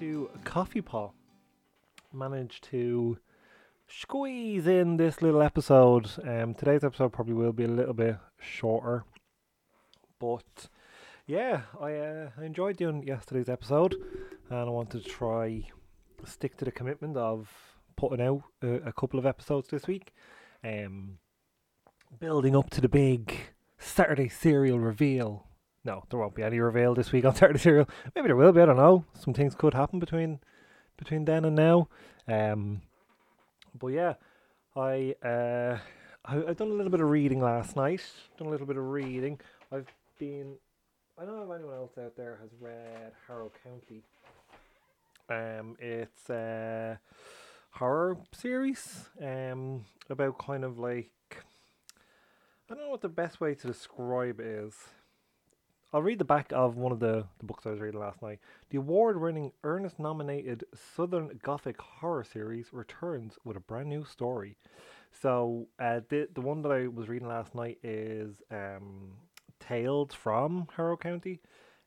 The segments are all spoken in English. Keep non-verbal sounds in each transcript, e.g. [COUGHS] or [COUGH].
to Coffee Pot. Managed to squeeze in this little episode. Um, today's episode probably will be a little bit shorter, but yeah, I uh, I enjoyed doing yesterday's episode, and I wanted to try stick to the commitment of putting out a, a couple of episodes this week. Um, building up to the big Saturday serial reveal no, there won't be any reveal this week on [LAUGHS] Saturday Serial. Maybe there will be. I don't know. Some things could happen between between then and now. Um, but yeah, I uh, I I've done a little bit of reading last night. Done a little bit of reading. I've been. I don't know if anyone else out there has read Harrow County. Um, it's a horror series. Um, about kind of like. I don't know what the best way to describe it is. I'll read the back of one of the, the books I was reading last night. The award winning Eisner nominated Southern Gothic horror series returns with a brand new story. So, uh, the, the one that I was reading last night is um, Tales from Harrow County.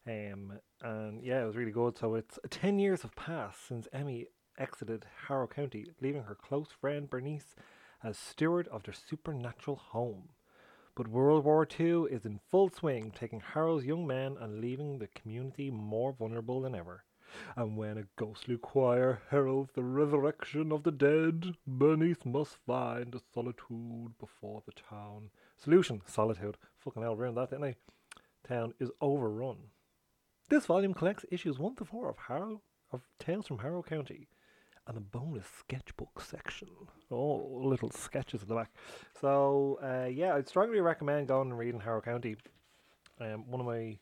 Um, and yeah, it was really good. So, it's 10 years have passed since Emmy exited Harrow County, leaving her close friend Bernice as steward of their supernatural home. But World War II is in full swing, taking Harrow's young men and leaving the community more vulnerable than ever. And when a ghostly choir heralds the resurrection of the dead, Bernice must find the solitude before the town. Solution solitude. Fucking hell, ruined that, didn't I? Town is overrun. This volume collects issues 1 to 4 of Harrow of Tales from Harrow County and a bonus sketchbook section. Oh, little sketches at the back. So uh, yeah, I'd strongly recommend going and reading Harrow County. Um, one of my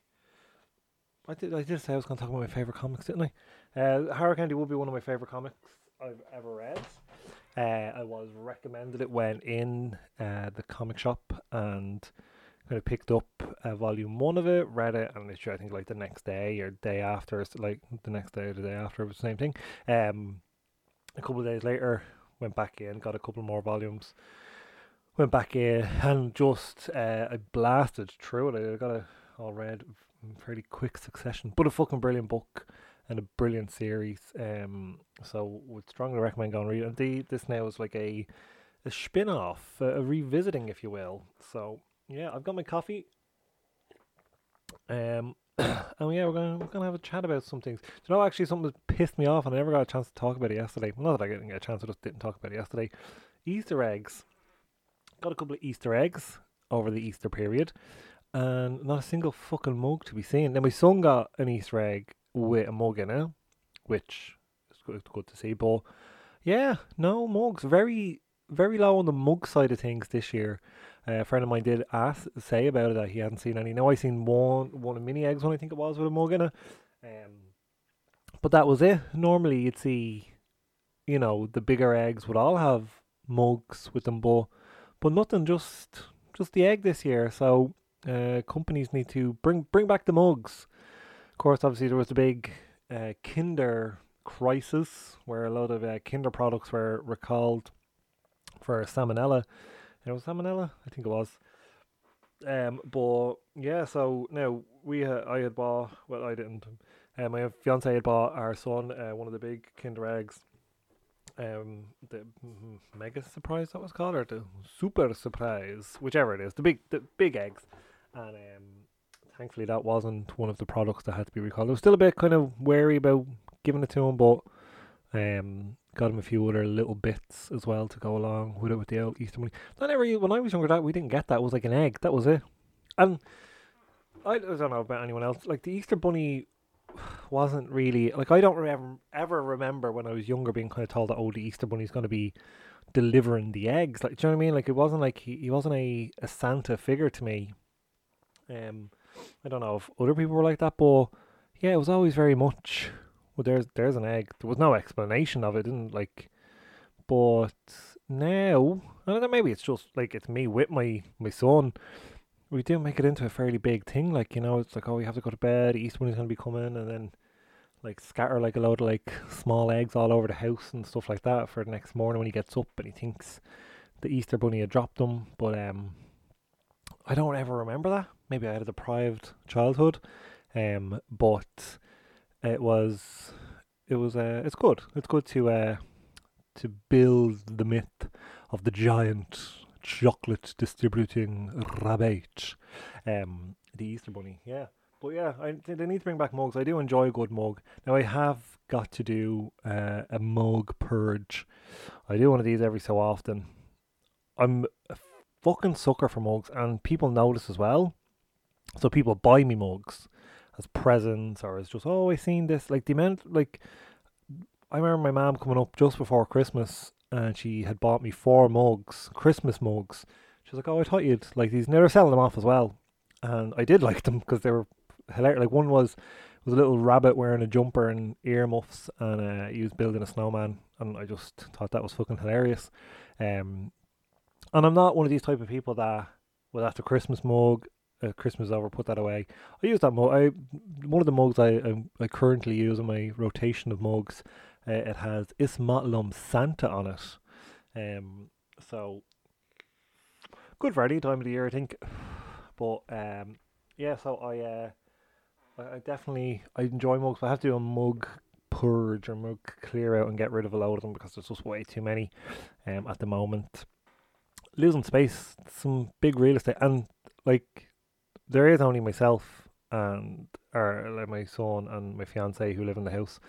I did I did say I was going to talk about my favorite comics, didn't I? Uh, Harrow County will be one of my favorite comics I've ever read. Uh, I was recommended it when in uh, the comic shop and kind of picked up uh, volume one of it, read it, and literally I think like the next day or day after, like the next day or the day after, it was the same thing. Um, a couple of days later, went back in, got a couple more volumes, went back in, and just uh, I blasted through it. I got it all read in fairly quick succession, but a fucking brilliant book and a brilliant series. Um, so would strongly recommend going read it. And the, this now is like a a spin off, a, a revisiting, if you will. So yeah, I've got my coffee. Um, [COUGHS] and yeah, we're gonna we're gonna have a chat about some things. Do you know, actually, something that pissed me off, and I never got a chance to talk about it yesterday. Not that I didn't get a chance, I just didn't talk about it yesterday. Easter eggs. Got a couple of Easter eggs over the Easter period, and not a single fucking mug to be seen. Now my son got an Easter egg with a mug in it, which is good, good to see. But yeah, no mugs. Very very low on the mug side of things this year. Uh, a friend of mine did ask say about it that he hadn't seen any. Now I seen one one of mini eggs one I think it was with a mug in it. Um, but that was it. Normally you'd see, you know, the bigger eggs would all have mugs with them, but but nothing. Just just the egg this year. So uh, companies need to bring bring back the mugs. Of course, obviously there was the big uh, Kinder crisis where a lot of uh, Kinder products were recalled for salmonella. It was salmonella, I think it was. Um, but yeah, so now we uh, I had bought well I didn't. Um, my fiance had bought our son uh, one of the big Kinder eggs. Um, the mega surprise that was called, or the super surprise, whichever it is, the big the big eggs, and um, thankfully that wasn't one of the products that had to be recalled. I was still a bit kind of wary about giving it to him, but um, got him a few other little bits as well to go along with it with the old Easter bunny. That never when I was younger, that we didn't get that. It was like an egg. That was it. And I, I don't know about anyone else. Like the Easter bunny wasn't really like I don't remember ever remember when I was younger being kind of told that oh the Easter bunny's going to be delivering the eggs. Like do you know what I mean? Like it wasn't like he, he wasn't a, a Santa figure to me. Um, I don't know if other people were like that, but yeah, it was always very much well, there's there's an egg. There was no explanation of it, didn't like. But now, I don't know. Maybe it's just like it's me with my my son. We do make it into a fairly big thing. Like you know, it's like oh, we have to go to bed. East Easter bunny's gonna be coming, and then like scatter like a load of like small eggs all over the house and stuff like that for the next morning when he gets up and he thinks the Easter bunny had dropped them. But um, I don't ever remember that. Maybe I had a deprived childhood. Um, but it was it was uh, it's good. It's good to uh, to build the myth of the giant chocolate distributing rabbit, um, the Easter Bunny. Yeah, but yeah, I they need to bring back mugs. I do enjoy a good mug. Now I have got to do uh, a mug purge. I do one of these every so often. I'm a fucking sucker for mugs, and people notice as well. So people buy me mugs as presents or as just oh I seen this like the amount like I remember my mom coming up just before Christmas and she had bought me four mugs, Christmas mugs. She was like, "Oh, I thought you'd like these." And they were selling them off as well, and I did [LAUGHS] like them because they were hilarious. Like one was was a little rabbit wearing a jumper and earmuffs, and uh, he was building a snowman, and I just thought that was fucking hilarious. Um, and I'm not one of these type of people that will after Christmas mug, uh, Christmas over, put that away. I use that mug. I one of the mugs I I, currently use in my rotation of mugs. Uh, it has Ismatlum Santa on it. Um, so good for any time of the year, I think. [SIGHS] But um, yeah, so I uh, I, I definitely I enjoy mugs. But I have to do a mug purge or mug clear out and get rid of a load of them because there's just way too many um, at the moment. Losing space, some big real estate, and like there is only myself and or like my son and my fiance who live in the house.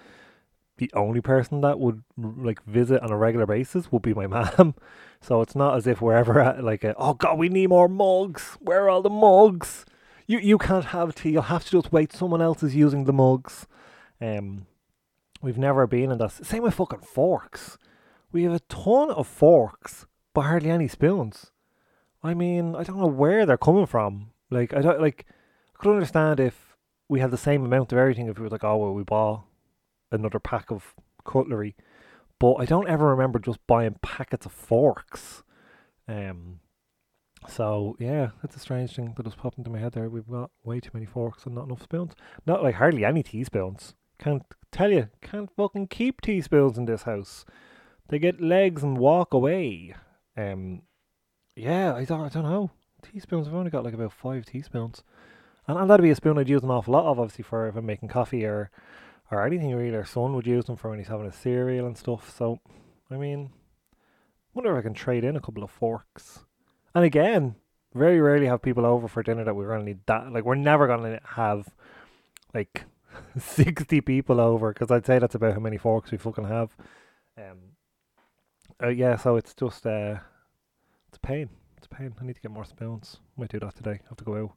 The only person that would like visit on a regular basis would be my [LAUGHS] mom. So it's not as if we're ever at like a, oh god, we need more mugs. Where are all the mugs? You you can't have tea. You'll have to just wait. Someone else is using the mugs. Um, we've never been in that. Same with fucking forks. We have a ton of forks, but hardly any spoons. I mean, I don't know where they're coming from. Like I don't like. I could understand if we had the same amount of everything. If we were like, oh well, we bought another pack of cutlery, but I don't ever remember just buying packets of forks. Um. So yeah, that's a strange thing that just popped into my head there. We've got way too many forks and not enough spoons. Not like hardly any teaspoons. Can't tell you, can't fucking keep teaspoons in this house. They get legs and walk away. Um, yeah, I don't, I don't know. Teaspoons. I've only got like about five teaspoons, and, and that'd be a spoon I'd use an awful lot of, obviously, for if I'm making coffee or or anything really. Our son would use them for when he's having a cereal and stuff. So, I mean, wonder if I can trade in a couple of forks. And again, very rarely have people over for dinner that we're gonna need that. Like, we're never gonna have like [LAUGHS] 60 people over because I'd say that's about how many forks we fucking have. Um, uh, yeah, so it's just uh, it's a pain. It's a pain. I need to get more spoons. Might do that today. I have to go out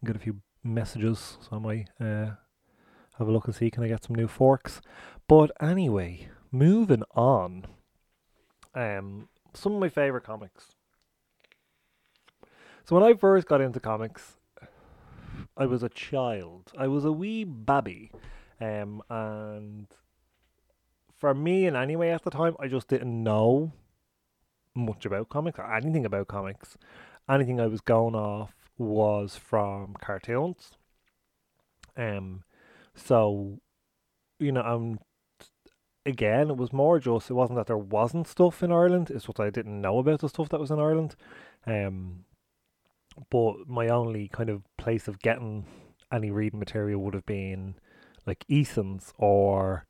and get a few messages, so I might uh, have a look and see can I get some new forks. But anyway, moving on. Um, some of my favorite comics. So when I first got into comics, I was a child. I was a wee babby. Um, and for me, and anyway, at the time, I just didn't know much about comics or anything about comics. Anything I was going off was from cartoons. Um, so you know, um, again, it was more just it wasn't that there wasn't stuff in Ireland. It's what I didn't know about the stuff that was in Ireland. Um, but my only kind of place of getting any reading material would have been like Eason's or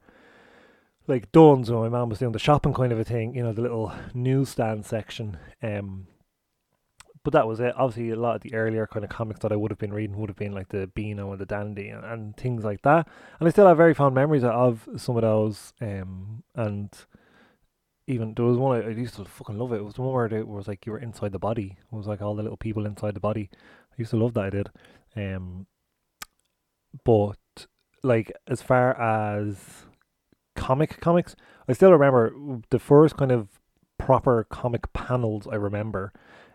like Dunnes when my mum was doing the shopping kind of a thing, you know, the little newsstand section. Um, but that was it. Obviously, a lot of the earlier kind of comics that I would have been reading would have been like the Beano and the Dandy and, and things like that. And I still have very fond memories of some of those. Um, and even there was one I, I used to fucking love it. It was the one where it was like you were inside the body. It was like all the little people inside the body. I used to love that. I did. Um, but like as far as comic comics, I still remember the first kind of proper comic panels I remember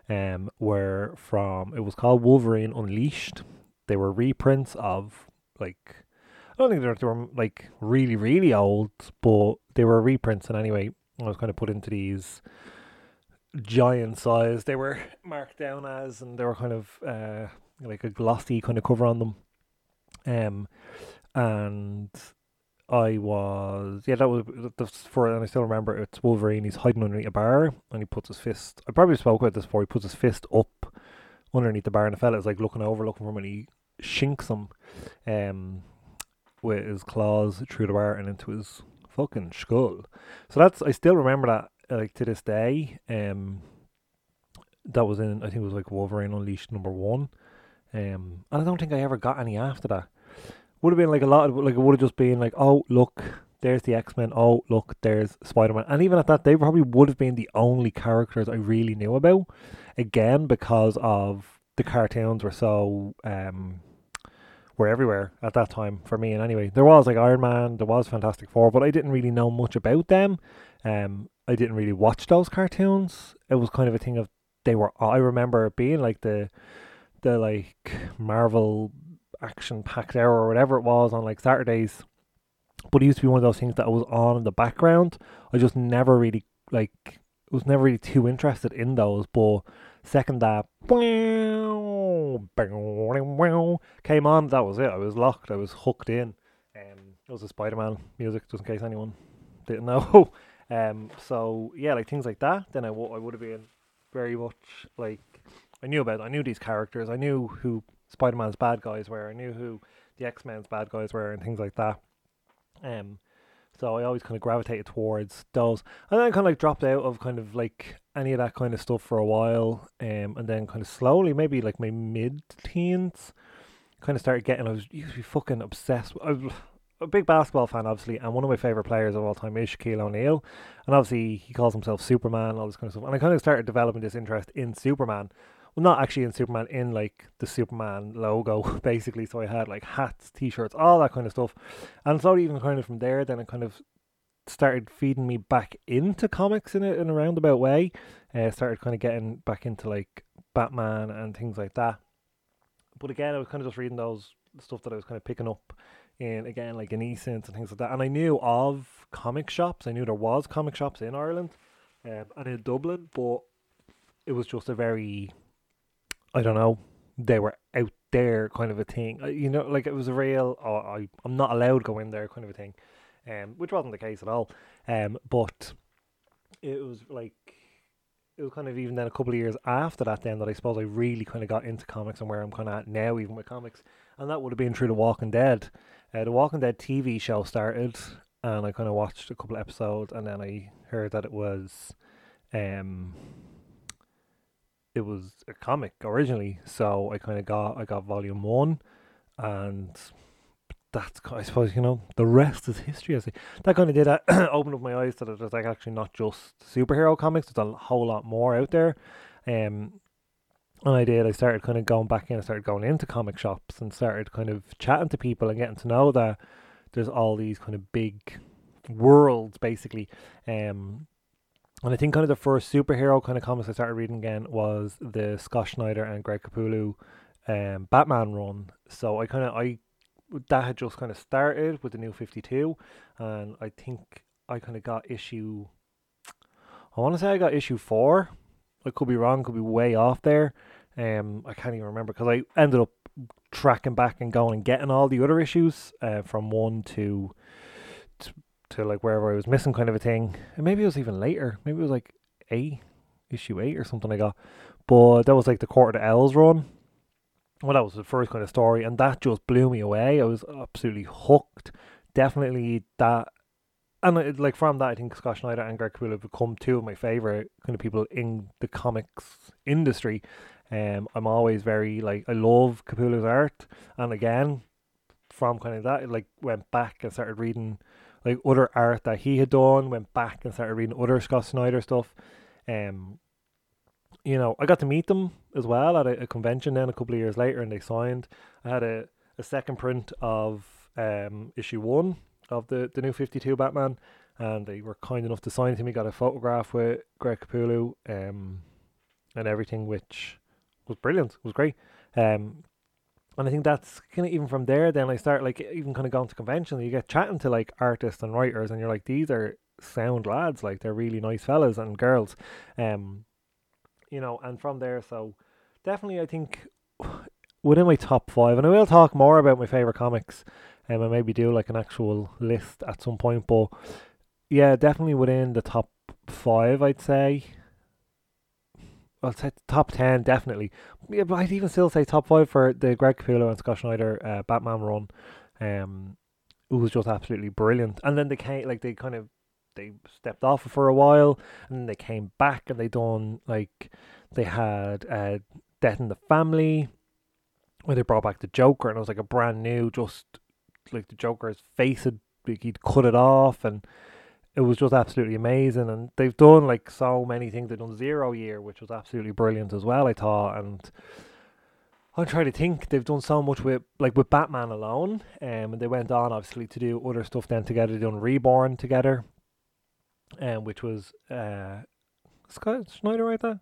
um were from it was called Wolverine Unleashed. They were reprints of like I don't think they were, like really really old, but they were reprints. And anyway, I was kind of put into these giant size. They were [LAUGHS] marked down as, and they were kind of uh like a glossy kind of cover on them. Um, and I was yeah that was that's for and I still remember it's Wolverine. He's hiding underneath a bar and he puts his fist. I probably spoke about this before. He puts his fist up underneath the bar and the fella is like looking over, looking for him, and he shinks him, um, with his claws through the bar and into his fucking skull. So that's I still remember that like to this day. Um, that was in I think it was like Wolverine Unleashed number one. Um, and I don't think I ever got any after that. Would have been like a lot of like it would have just been like, oh look, there's the X Men. Oh look, there's Spider Man. And even at that, they probably would have been the only characters I really knew about. Again, because of the cartoons were so um were everywhere at that time for me. And anyway, there was like Iron Man, there was Fantastic Four, but I didn't really know much about them. Um, I didn't really watch those cartoons. It was kind of a thing of they were. I remember being like the the like Marvel action packed hour or whatever it was on like Saturdays. But it used to be one of those things that I was on in the background. I just never really like was never really too interested in those. But second that came on, that was it. I was locked. I was hooked in. Um, it was a Spider Man music, just in case anyone didn't know. [LAUGHS] um, so yeah, like things like that. Then I, w- I would have been very much like I knew about. I knew these characters. I knew who Spider Man's bad guys were. I knew who the X Men's bad guys were, and things like that. Um, so I always kind of gravitated towards those, and then I kind of like dropped out of kind of like any of that kind of stuff for a while. Um, and then kind of slowly, maybe like my mid teens, kind of started getting. I was used to be fucking obsessed. I was a big basketball fan, obviously, and one of my favorite players of all time is Shaquille O'Neal, and obviously he calls himself Superman, all this kind of stuff. And I kind of started developing this interest in Superman well, not actually in Superman, in like the Superman logo, [LAUGHS] basically. So I had like hats, t-shirts, all that kind of stuff, and so even kind of from there, then it kind of started feeding me back into comics in a, in a roundabout way. Uh, started kind of getting back into like Batman and things like that. But again, I was kind of just reading those stuff that I was kind of picking up in again like in Eason's and things like that. And I knew of comic shops. I knew there was comic shops in Ireland um, and in Dublin, but it was just a very I don't know, they were out there kind of a thing. Uh, you know, like it was a real, oh, I, I'm not allowed to go in there kind of a thing, um, which wasn't the case at all. Um, but it was like, it was kind of even then a couple of years after that then that I suppose I really kind of got into comics and where I'm kind of at now, even with comics. And that would have been through The Walking Dead. Uh, the Walking Dead TV show started, and I kind of watched a couple of episodes, and then I heard that it was, um, it was a comic originally, so I kind of got I got volume one, and that's I suppose you know the rest is history. I say that kind of did uh, [CLEARS THROAT] open up my eyes that there's like actually not just superhero comics. There's a whole lot more out there. Um, and I did. I started kind of going back in. I started going into comic shops and started kind of chatting to people and getting to know that there's all these kind of big worlds basically. Um, and I think kind of the first superhero kind of comics I started reading again was the Scott Snyder and Greg Capullo um, Batman run. So I kind of I that had just kind of started with the new Fifty Two, and I think I kind of got issue. I want to say I got issue four. I could be wrong. Could be way off there. Um, I can't even remember because I ended up tracking back and going and getting all the other issues uh, from one to to like wherever I was missing kind of a thing. And maybe it was even later. Maybe it was like A, issue eight or something like that. But that was like the Court of the Owls run. Well, that was the first kind of story, and that just blew me away. I was absolutely hooked. Definitely that, and it, like from that, I think Scott Snyder and Greg Capullo have become two of my favorite kind of people in the comics industry. Um, I'm always very like I love Capullo's art, and again, from kind of that, it like went back and started reading like other art that he had done, went back and started reading other Scott Snyder stuff. Um, you know, I got to meet them as well at a, a convention then a couple of years later, and they signed. I had a, a second print of um, issue one of the, the new 52 Batman, and they were kind enough to sign it to me. Got a photograph with Greg Capullo um, and everything, which was brilliant. It was great. Um, and I think that's kind of even from there. Then I start like even kind of going to conventions. You get chatting to like artists and writers, and you're like, these are sound lads. Like they're really nice fellas and girls. Um, you know, and from there, so definitely, I think within my top five, and I will talk more about my favorite comics. Um, and maybe do like an actual list at some point. But yeah, definitely within the top five, I'd say. I'll say top ten definitely. Yeah, but I'd even still say top five for the Greg Capullo and Scott Snyder uh, Batman run. Um, it was just absolutely brilliant. And then they came like they kind of they stepped off for a while, and then they came back and they done like they had uh, Death in the Family, where they brought back the Joker, and it was like a brand new, just like the Joker's face had like he'd cut it off, and it was just absolutely amazing. And they've done like so many things. They've done Zero Year, which was absolutely brilliant as well. I thought, and I'm trying to think. They've done so much with like with Batman alone, um, and they went on obviously to do other stuff then together. They done Reborn together, um, which was uh, Scott Snyder right there.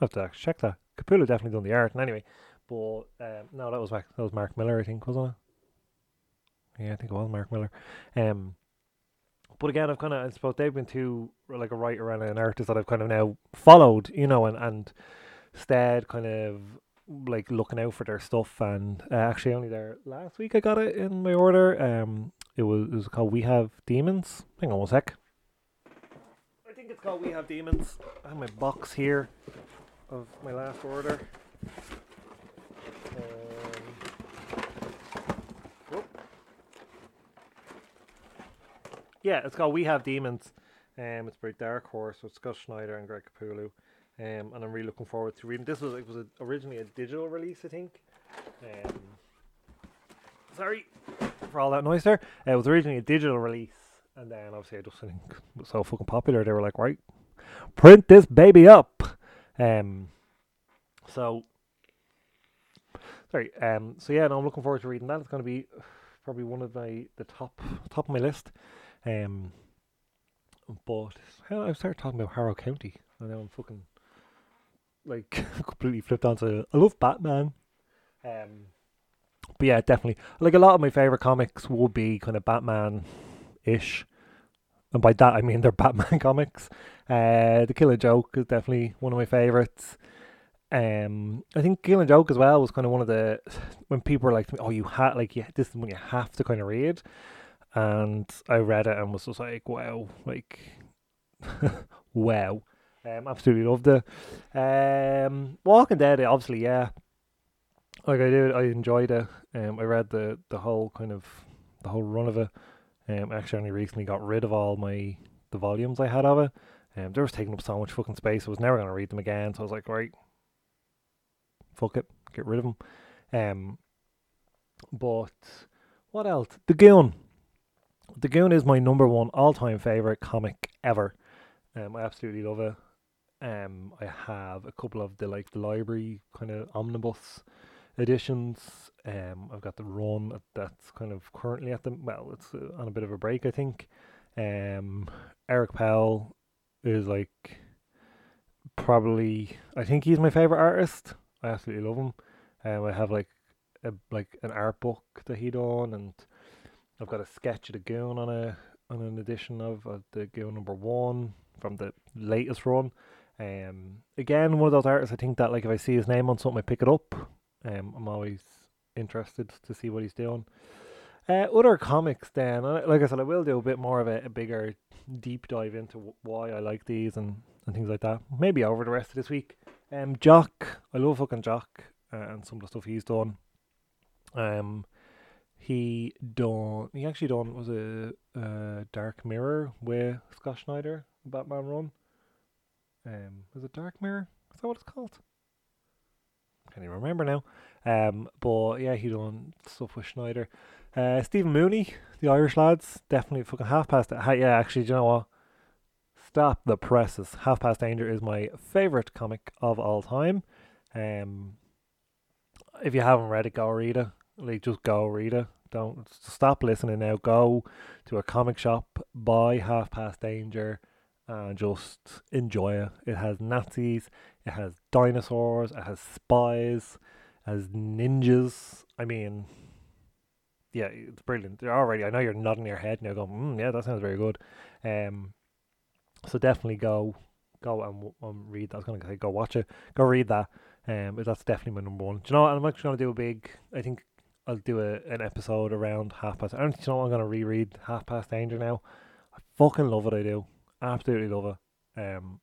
I have to check that. Capullo definitely done the art, and anyway, but um, no, that was that was Mark Millar, I think, wasn't it? Yeah, I think it was Mark Millar. Um, but again, I've kind of I suppose they've been two like a writer and an artist that I've kind of now followed, you know, and and instead kind of like looking out for their stuff. And uh, actually, only there last week I got it in my order. Um, it was it was called We Have Demons. Hang on one sec. I think it's called We Have Demons. I have my box here of my last order. Um, yeah, it's called We Have Demons. Um, it's by Dark Horse with Scott Snyder and Greg Capullo. Um, and I'm really looking forward to reading. This was it was a, originally a digital release, I think. Um, sorry for all that noise there. Uh, it was originally a digital release, and then obviously I just think it was so fucking popular. They were like, right, print this baby up. Um, so sorry. Um, so yeah, no, I'm looking forward to reading that. It's going to be probably one of my the top top of my list. Um, but I started talking about Harrow County, and now I'm fucking like [LAUGHS] completely flipped onto. I love Batman. Um, but yeah, definitely. Like a lot of my favorite comics will be kind of Batman ish. And by that I mean [LAUGHS] they're Batman [LAUGHS] comics. Uh, the Killing Joke is definitely one of my favorites. Um, I think Killing Joke as well was kind of one of the when people were like, "Oh, you had like yeah, this is when you have to kind of read," and I read it and was just like, "Wow!" Like, [LAUGHS] wow. Um, absolutely loved it. Um, Walking Dead, obviously, yeah. Like I did, I enjoyed it. Um, I read the the whole kind of the whole run of it. Um, actually, only recently got rid of all my the volumes I had of it. Um, they was taking up so much fucking space. I was never gonna read them again. So I was like, right, fuck it, get rid of them. Um, but what else? The Goon. The Goon is my number one all time favorite comic ever. Um, I absolutely love it. Um, I have a couple of the like the library kind of omnibus editions. Um, I've got the run that's kind of currently at the well, it's uh, on a bit of a break, I think. Um, Eric Powell is like probably I think he's my favorite artist. I absolutely love him. Um, I have like a like an art book that he done, and I've got a sketch of the Goon on a on an edition of, the Goon number one from the latest run. Um, again, one of those artists. I think that like if I see his name on something, I pick it up. Um, I'm always interested to see what he's doing. Uh, other comics, then, like I said, I will do a bit more of a, a bigger deep dive into why I like these and, and things like that. Maybe over the rest of this week. Um, Jock, I love fucking Jock uh, and some of the stuff he's done. Um, he done. He actually done was a uh, Dark Mirror with Scott Snyder, Batman run. Um, was it Dark Mirror? Is that what it's called? Can't even remember now. Um, but yeah, he done stuff with Schneider. Uh, Stephen Mooney, the Irish lads, definitely fucking half past. Ha- yeah, actually, do you know what? Stop the presses. Half Past Danger is my favorite comic of all time. Um, if you haven't read it, go read it. Like, just go read it. Don't stop listening now. Go to a comic shop, buy Half Past Danger, and just enjoy it. It has Nazis, it has dinosaurs, it has spies, it has ninjas. I mean, yeah, it's brilliant. They're already. I know you're nodding your head now, going, mm, "Yeah, that sounds very good." Um, so definitely go, go and um, read. That. I was going to say go watch it, go read that. Um, that's definitely my number one. Do you know what? I'm actually going to do a big. I think I'll do a, an episode around half past. I don't you know? I'm to reread Half Past Danger now. I fucking love it. I do. Absolutely love it. Um,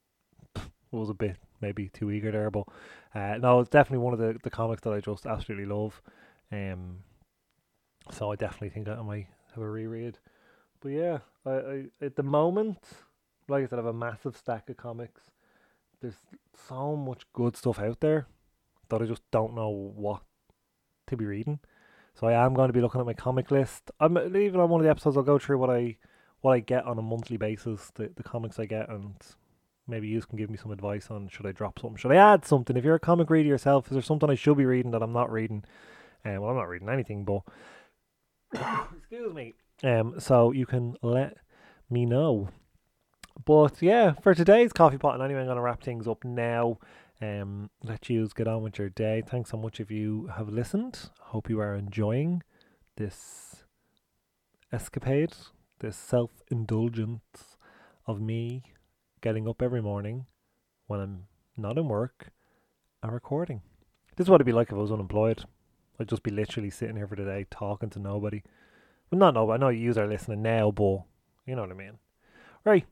was a bit maybe too eager there, but uh, no, it's definitely one of the, the comics that I just absolutely love. Um, So I definitely think I might have a reread. But yeah, I, I at the moment, like I said, I have a massive stack of comics. There's so much good stuff out there that I just don't know what to be reading. So I am going to be looking at my comic list. I'm even on one of the episodes. I'll go through what I what I get on a monthly basis, the the comics I get, and maybe you can give me some advice on should I drop something, should I add something? If you're a comic reader yourself, is there something I should be reading that I'm not reading? Um, well, I'm not reading anything, but [COUGHS] excuse me. Um, so you can let me know. But yeah, for today's coffee pot, and anyway, I'm going to wrap things up now. Um, let you get on with your day. Thanks so much if you have listened. Hope you are enjoying this escapade, this self indulgence of me getting up every morning when I'm not in work and recording. This is what it'd be like if I was unemployed. I'd just be literally sitting here for the day talking to nobody. Well, not nobody. I know you are listening now, but you know what I mean. Right.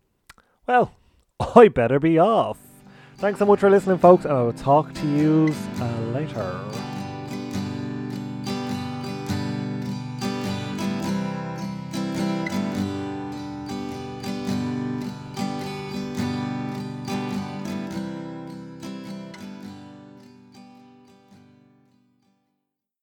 Well, [LAUGHS] I better be off. Thanks so much for listening, folks, and I will talk to you uh, later.